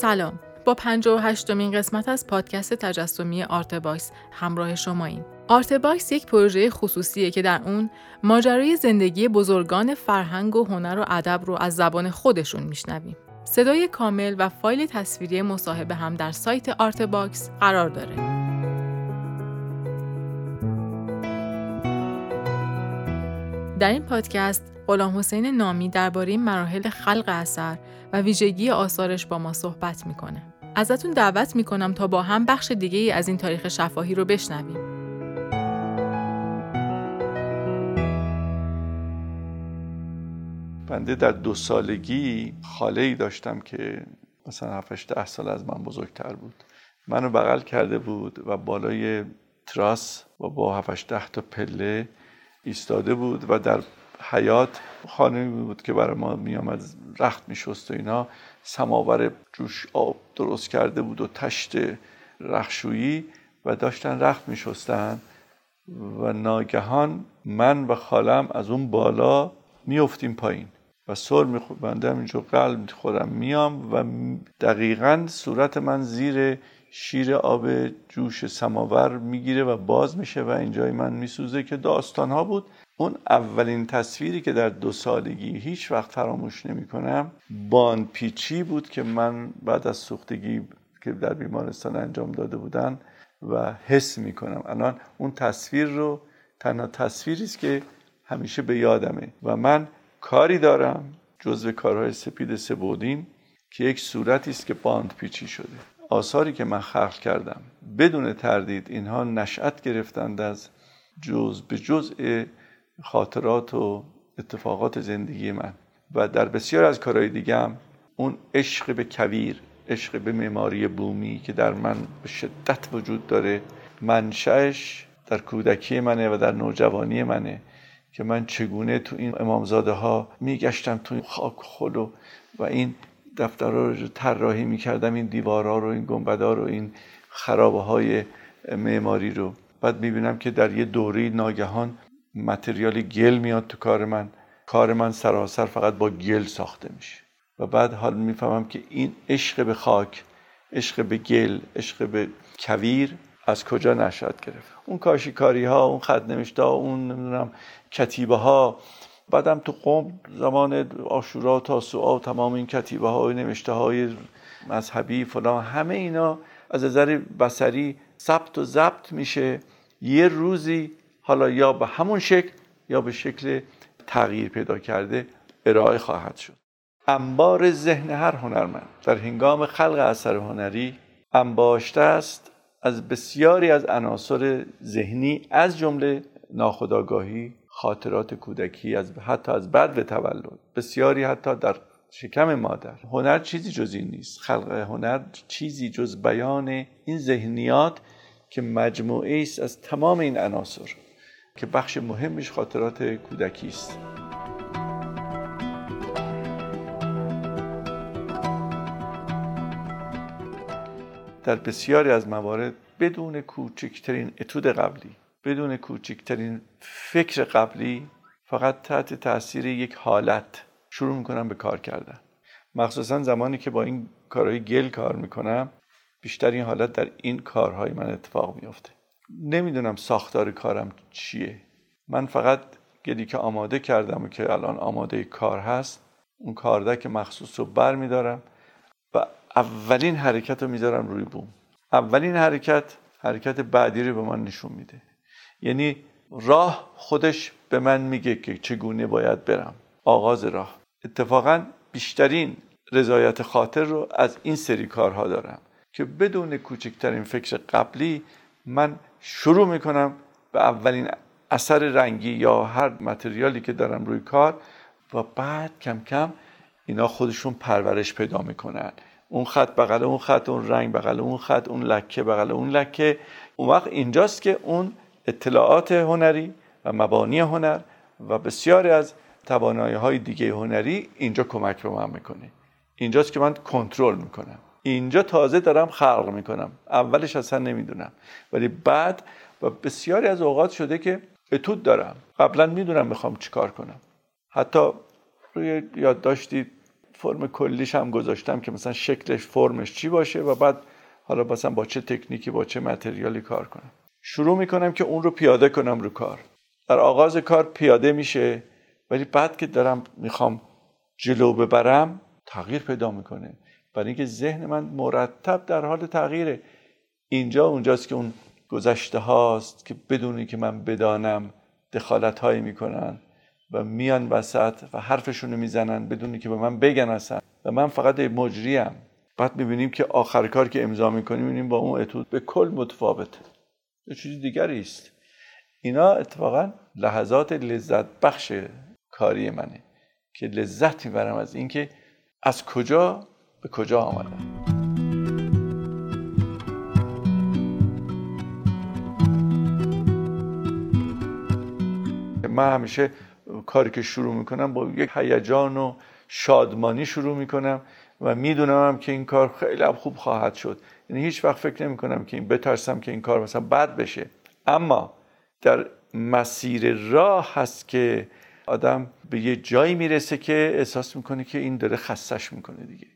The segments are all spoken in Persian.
سلام با 58 مین قسمت از پادکست تجسمی آرتباکس همراه شماییم. آرتباکس یک پروژه خصوصیه که در اون ماجرای زندگی بزرگان فرهنگ و هنر و ادب رو از زبان خودشون میشنویم. صدای کامل و فایل تصویری مصاحبه هم در سایت آرتباکس قرار داره. در این پادکست غلام حسین نامی درباره مراحل خلق اثر و ویژگی آثارش با ما صحبت می‌کنه. ازتون دعوت می‌کنم تا با هم بخش دیگه از این تاریخ شفاهی رو بشنویم. بنده در دو سالگی خاله ای داشتم که مثلا 7 ده سال از من بزرگتر بود منو بغل کرده بود و بالای تراس و با 7 ده تا پله ایستاده بود و در حیات خانه بود که برای ما میآمد رخت میشست و اینا. سماور جوش آب درست کرده بود و تشت رخشویی و داشتن رخت میشستن و ناگهان من و خالم از اون بالا میافتیم پایین و سر میخوندم اینجا قلب می‌خورم میام و دقیقا صورت من زیر شیر آب جوش سماور می‌گیره و باز میشه و اینجای من میسوزه که داستان ها بود. اون اولین تصویری که در دو سالگی هیچ وقت فراموش نمی کنم بان پیچی بود که من بعد از سوختگی که در بیمارستان انجام داده بودن و حس می کنم الان اون تصویر رو تنها تصویری است که همیشه به یادمه و من کاری دارم جزو کارهای سپید سبودین که یک صورتی است که باند پیچی شده. آثاری که من خلق کردم بدون تردید اینها نشأت گرفتند از جز به جزء خاطرات و اتفاقات زندگی من. و در بسیار از کارهای دیگه هم اون عشق به کویر عشق به معماری بومی که در من به شدت وجود داره منشأش در کودکی منه و در نوجوانی منه که من چگونه تو این امامزاده ها میگشتم تو این خاک خلو و این دفتر رو طراحی می‌کردم این دیوارها رو این گنبدها رو این خرابه های معماری رو. بعد می‌بینم که در یه دوره ناگهان متریال گل میاد تو کار من. کار من سراسر فقط با گل ساخته میشه. و بعد حال می‌فهمم که این عشق به خاک عشق به گل عشق به کویر از کجا نشد گرفت. اون کاشیکاری ها اون خط نوشته اون نمی‌دونم کتیبه ها بعدم تو قوم زمان آشورا تا سوعا تمام این کتیبه های نوشته های مذهبی فلان همه اینا از نظر بسری ثبت و ضبط میشه. یه روزی حالا یا به همون شکل یا به شکل تغییر پیدا کرده ارائه خواهد شد. انبار ذهن هر هنرمند. در هنگام خلق اثر هنری انباشته است از بسیاری از عناصر ذهنی از جمله ناخودآگاهی خاطرات کودکی از حتی از بعد تولد. بسیاری حتی در شکم مادر. هنر چیزی جز این نیست. خلق هنر چیزی جز بیان این ذهنیات که مجموعه است از تمام این عناصر که بخش مهمش خاطرات کودکی است. در بسیاری از موارد بدون کوچکترین اتود قبلی بدون کوچکترین فکر قبلی فقط تحت تاثیر یک حالت شروع می‌کنم به کار کردن. مخصوصا زمانی که با این کارهای گل کار می‌کنم بیشتر این حالت در این کارهای من اتفاق میافته. نمی‌دونم ساختار کارم چیه. من فقط گلی که آماده کردم و که الان آماده کار هست اون کاردک مخصوص رو بر میدارم و اولین حرکت رو می‌ذارم روی بوم. اولین حرکت حرکت بعدی رو به من نشون میده. یعنی راه خودش به من میگه که چگونه باید برم. آغاز راه. اتفاقا بیشترین رضایت خاطر رو از این سری کارها دارم که بدون کوچکترین فکر قبلی من شروع می‌کنم به اولین اثر رنگی یا هر متریالی که دارم روی کار و بعد کم کم اینا خودشون پرورش پیدا می‌کنن. اون خط بغل اون خط اون رنگ بغل اون خط اون لکه بغل اون لکه. اون وقت اینجاست که اون اطلاعات هنری و مبانی هنر و بسیاری از توانایی های دیگه هنری اینجا کمک به من می‌کنه. اینجاست که من کنترل می‌کنم. اینجا تازه دارم خلق می‌کنم. اولش اصلا نمی‌دونم. ولی بعد و بسیاری از اوقات شده که اتود دارم. قبلا می‌دونم می‌خوام چیکار کنم. حتی روی یادداشتی فرم کلیش هم گذاشتم که مثلا شکلش فرمش چی باشه و بعد حالا مثلا با چه تکنیکی با چه متریالی کار کنم. شروع می‌کنم که اون رو پیاده کنم رو کار. در آغاز کار پیاده میشه ولی بعد که دارم می‌خوام جلو ببرم تغییر پیدا می‌کنه. برای اینکه ذهن من مرتب در حال تغییره. اینجا اونجاست که اون گذشته هاست که بدونی که من بدانم دخالت هایی می‌کنن و میان وسط و حرفشون می‌زنن بدونی که به من بگن اصلا. و من فقط مجریم. بعد می‌بینیم که آخر کار که امضا می‌کنیم می‌بینیم با اون اتود به کل متفاوته. یه چیز دیگری است. اینا اتفاقا لحظات لذت بخش کاری منه که لذت می‌برم از اینکه از کجا به کجا آمدم. من همیشه کاری که شروع می‌کنم با یک هیجان و شادمانی شروع می‌کنم. و می‌دونم که این کار خیلی خوب خواهد شد. یعنی هیچ وقت فکر نمی کنم که این بترسم که این کار مثلا بد بشه. اما در مسیر راه هست که آدم به یه جایی می‌رسه که احساس می‌کنه که این داره خستش می‌کنه دیگه.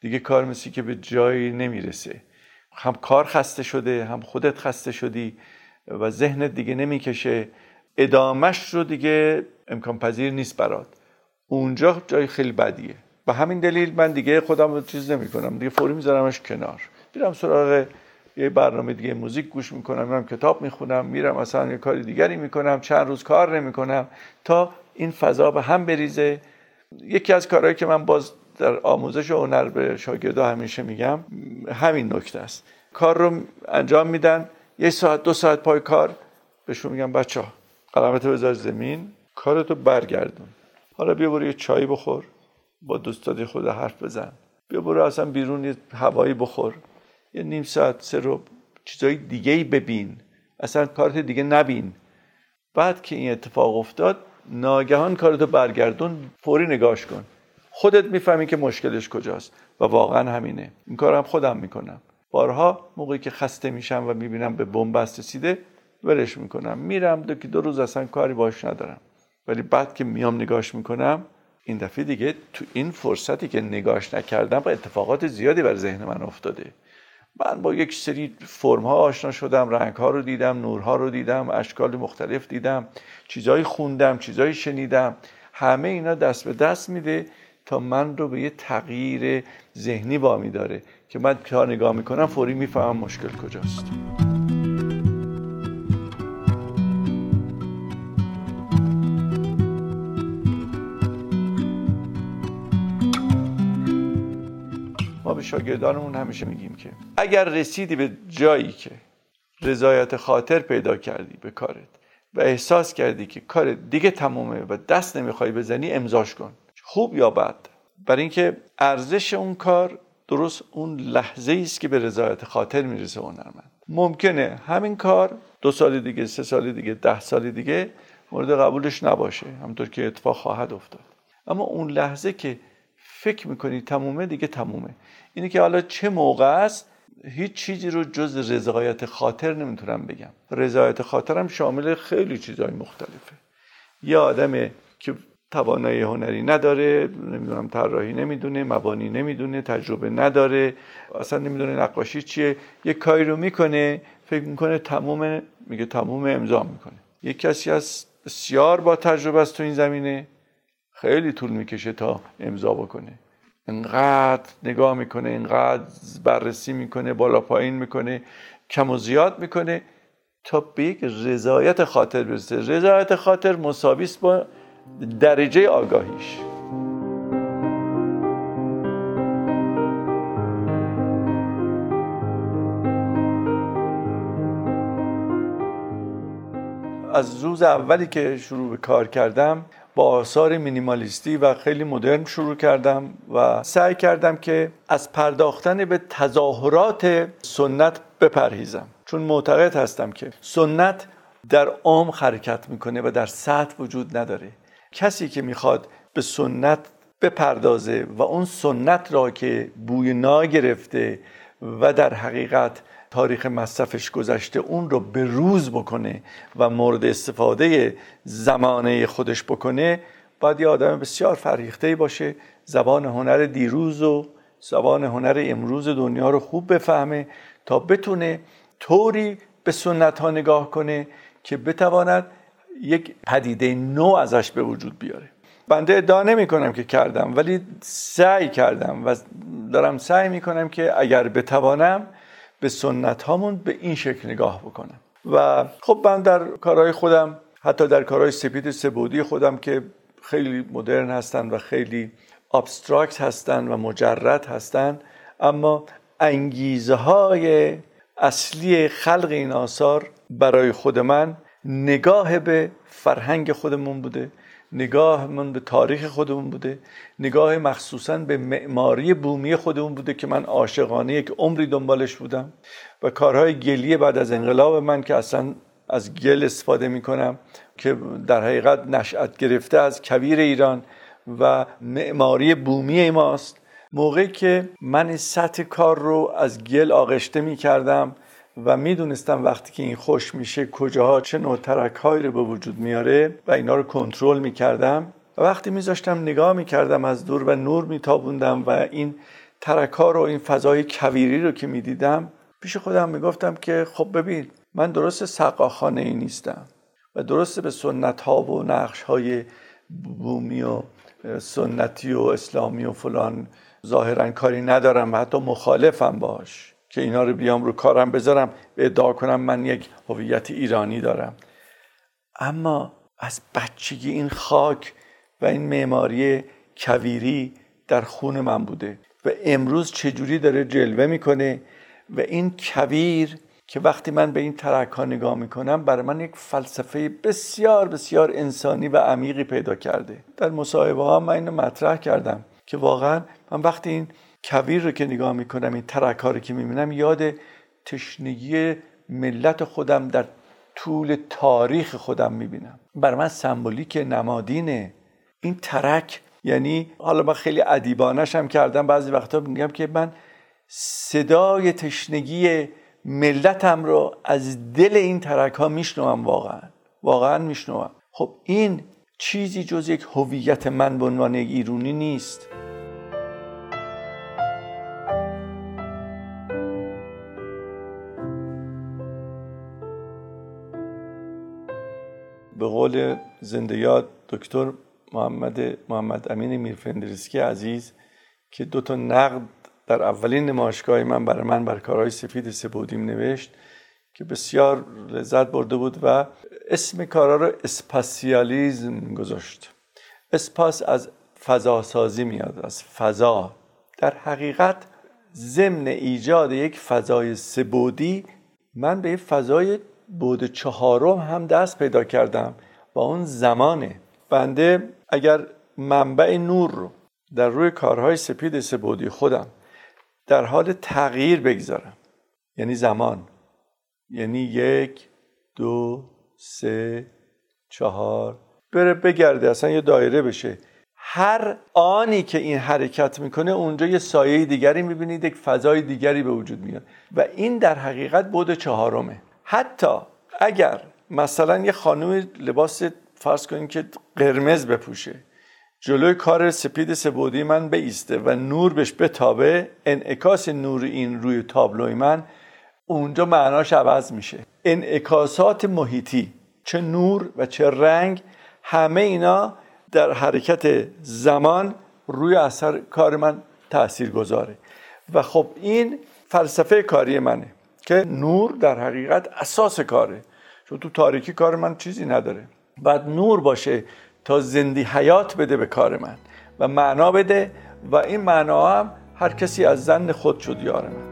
دیگه کار مثل که به جایی نمی‌رسه. هم کار خسته شده هم خودت خسته شدی و ذهنت دیگه نمی‌کشه. ادامش رو دیگه امکان پذیر نیست برات. اونجا جای خیلی بدیه. به همین دلیل من دیگه خودم رو چیز نمی کنم دیگه فوری میذارمش کنار. میرم سراغ یه برنامه دیگه موزیک گوش می‌کنم میرم کتاب می‌خونم میرم مثلا یه کاری دیگری می‌کنم چند روز کار نمی‌کنم تا این فضا به هم بریزه. یکی از کارهایی که من باز در آموزش هنر به شاگردا همیشه میگم همین نکته است. کار رو انجام میدن یه ساعت دو ساعت پای کار بهشون میگم بچه ها قلمتو بذار زمین کارتو برگردون. حالا بیا برو یه چایی بخور. با دوستات خود حرف بزن. بیا برو اصلا بیرون یه هوایی بخور. یه نیم ساعت سه رو چیزای دیگه ای ببین. اصلا کارت دیگه نبین. بعد که این اتفاق افتاد ناگهان کارتو برگردون فوری نگاش کن. خودت می‌فهمی که مشکلش کجاست و واقعا همینه. این کارم خودم می‌کنم. بارها موقعی که خسته میشم و می‌بینم به بنبست رسیده ولش می‌کنم. میرم دو که دو روز اصلا کاری باش ندارم. ولی بعد که میام نگاش می‌کنم این دفعه دیگه تو این فرصتی که نگاش نکردم با اتفاقات زیادی بر ذهن من افتاده. من با یک سری فرم ها آشنا شدم رنگ ها رو دیدم نورها رو دیدم اشکال مختلف دیدم چیزایی خوندم چیزایی شنیدم. همه اینا دست به دست میده تا من رو به یه تغییر ذهنی وامی داره که من که نگاه می‌کنم فوری می‌فهمم مشکل کجاست. شاگردانمون همیشه میگیم که اگر رسیدی به جایی که رضایت خاطر پیدا کردی به کارت و احساس کردی که کار دیگه تمومه و دست نمی‌خوای بزنی امضاش کن. خوب یا بد؟ برای اینکه ارزش اون کار درست اون لحظه است که به رضایت خاطر می‌رسه هنرمند ممکنه همین کار دو سال دیگه سه سال دیگه ده سال دیگه مورد قبولش نباشه. همونطور که اتفاق خواهد افتاد. اما اون لحظه که فکر می‌کنی تمومه دیگه تمومه. اینه که حالا چه موقع است؟ هیچ چیزی رو جز رضایت خاطر نمی‌تونم بگم. رضایت خاطرم شامل خیلی چیزهای مختلفه. یه آدمه که توانایی هنری نداره نمی‌دونم طراحی نمی‌دونه مبانی نمی‌دونه تجربه نداره اصلا نمی‌دونه نقاشی چیه. یه کاری رو می‌کنه فکر می‌کنه تموم میگه تموم امضا می‌کنه. یه کسی از بسیار با تجربه است تو این زمینه خیلی طول می‌کشه تا امضا بکنه. انقدر نگاه می‌کنه انقدر بررسی می‌کنه بالا پایین می‌کنه کم و زیاد می‌کنه تا به یک رضایت خاطر برسه. رضایت خاطر مساویس با درجه آگاهیش. از روز اولی که شروع به کار کردم با آثار مینیمالیستی و خیلی مدرن شروع کردم و سعی کردم که از پرداختن به تظاهرات سنت بپرهیزم. چون معتقد هستم که سنت در عام حرکت می‌کنه و در سطح وجود نداره. کسی که می‌خواد به سنت بپردازه و اون سنت را که بوی نا گرفته و در حقیقت تاریخ مصرفش گذشته اون رو به روز بکنه و مورد استفاده زمانه خودش بکنه باید یه آدم بسیار فرهیخته باشه زبان هنر دیروز و زبان هنر امروز دنیا رو خوب بفهمه تا بتونه طوری به سنت ها نگاه کنه که بتواند یک پدیده نو ازش به وجود بیاره. بنده ادعا نمی کنم که کردم ولی سعی کردم و دارم سعی می کنم که اگر بتوانم به سنت هامون به این شکل نگاه بکنم. و خب من در کارهای خودم حتی در کارهای سپید سبودی خودم که خیلی مدرن هستن و خیلی ابستراکت هستن و مجرد هستن اما انگیزه های اصلی خلق این آثار برای خود من نگاه به فرهنگ خودمون بوده. نگاه من به تاریخ خودمون بوده. نگاه مخصوصا به معماری بومی خودمون بوده که من عاشقانه یک عمری دنبالش بودم. و کارهای گلیه بعد از انقلاب من که اصلا از گل استفاده می‌کنم که در حقیقت نشأت گرفته از کویر ایران و معماری بومی ماست. موقعی که من سطح کار رو از گل آغشته می کردم و می‌دونستم وقتی که این خوش میشه کجاها چه نوع ترک رو به وجود میاره و اینا رو کنترل می‌کردم. و وقتی میذاشتم نگاه می‌کردم از دور و نور میتابوندم و این ترک ها رو این فضای کویری رو که می‌دیدم پیش خودم می‌گفتم که خب ببین من درست سقاخانه ای نیستم و درست به سنت ها و نقش های بومی و سنتی و اسلامی و فلان ظاهرا کاری ندارم و حتی مخالفم باش. که اینا رو بیام رو کارم بذارم ادعا کنم من یک هویت ایرانی دارم. اما از بچگی این خاک و این معماری کویری در خون من بوده و امروز چجوری داره جلوه می‌کنه و این کویر که وقتی من به این ترک ها نگاه می‌کنم برای من یک فلسفه بسیار بسیار انسانی و عمیقی پیدا کرده. در مصاحبه ها من اینو مطرح کردم که واقعا من وقتی این کویر رو که نگاه می‌کنم این ترک رو که می‌بینم یاد تشنگی ملت خودم در طول تاریخ خودم می‌بینم. بر من سمبولیک نمادینه. این ترک یعنی حالا من خیلی ادیبانش هم کردم. بعضی وقتا میگم که من صدای تشنگی ملتم رو از دل این ترک ها میشنوم واقعا. واقعا میشنوم. خب این چیزی جز یک هویت من به عنوان ایرونی نیست. قول یاد دکتر محمد محمد امین میرفندرسکی عزیز که دو تا نقد در اولین نمایشگاه من برای من بر کارهای سفید سبودیم نوشت که بسیار لذت برده بود و اسم کارا رو اسپاسیالیزم گذاشت. اسپاس از فضاسازی میاد از فضا. در حقیقت ضمن ایجاد یک فضای سبودی من به فضای بود چهارم هم دست پیدا کردم. و اون زمانه. بنده اگر منبع نور رو در روی کارهای سپید سبودی خودم در حال تغییر بگذارم یعنی زمان یعنی یک دو سه چهار بره بگرده اصلا یه دایره بشه. هر آنی که این حرکت می‌کنه اونجا یه سایه دیگری می‌بینید یک فضای دیگری به وجود میاد. و این در حقیقت بود چهارمه. حتی اگر مثلا یه خانم لباس فرض کنیم که قرمز بپوشه. جلوی کار سپید سبودی من بیسته و نور بهش بتابه انعکاس نور این روی تابلوی من اونجا معناش عوض میشه. انعکاسات محیطی چه نور و چه رنگ همه اینا در حرکت زمان روی اثر کار من تأثیر گذاره و خب این فلسفه کاری منه که نور در حقیقت اساس کاره. چون تو تاریکی کار من چیزی نداره. باید نور باشه تا زندگی حیات بده به کار من و معنا بده و این معنا هم هر کسی از ظن خود شد یار من.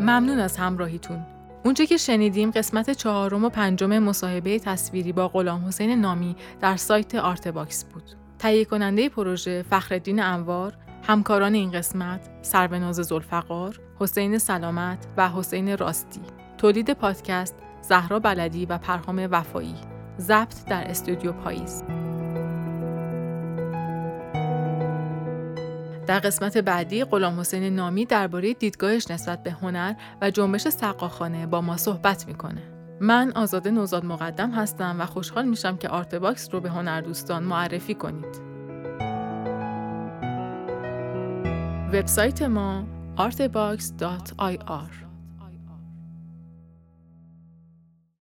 ممنون از همراهیتون. اونچه که شنیدیم قسمت چهارم و پنجم مصاحبه تصویری با غلام حسین نامی در سایت آرتباکس بود. تهیه کننده پروژه فخرالدین انوار، همکاران این قسمت سروناز ذوالفقار، حسین سلامت و حسین راستی. تولید پادکست زهرا بلدی و پرهام وفایی. ضبط در استودیو پاییز. در قسمت بعدی غلام حسین نامی درباره دیدگاهش نسبت به هنر و جنبش سقاخانه با ما صحبت می‌کنه. من آزاده نوزاد مقدم هستم و خوشحال میشم که آرت باکس رو به هنردوستان معرفی کنید. وبسایت ما artbox.ir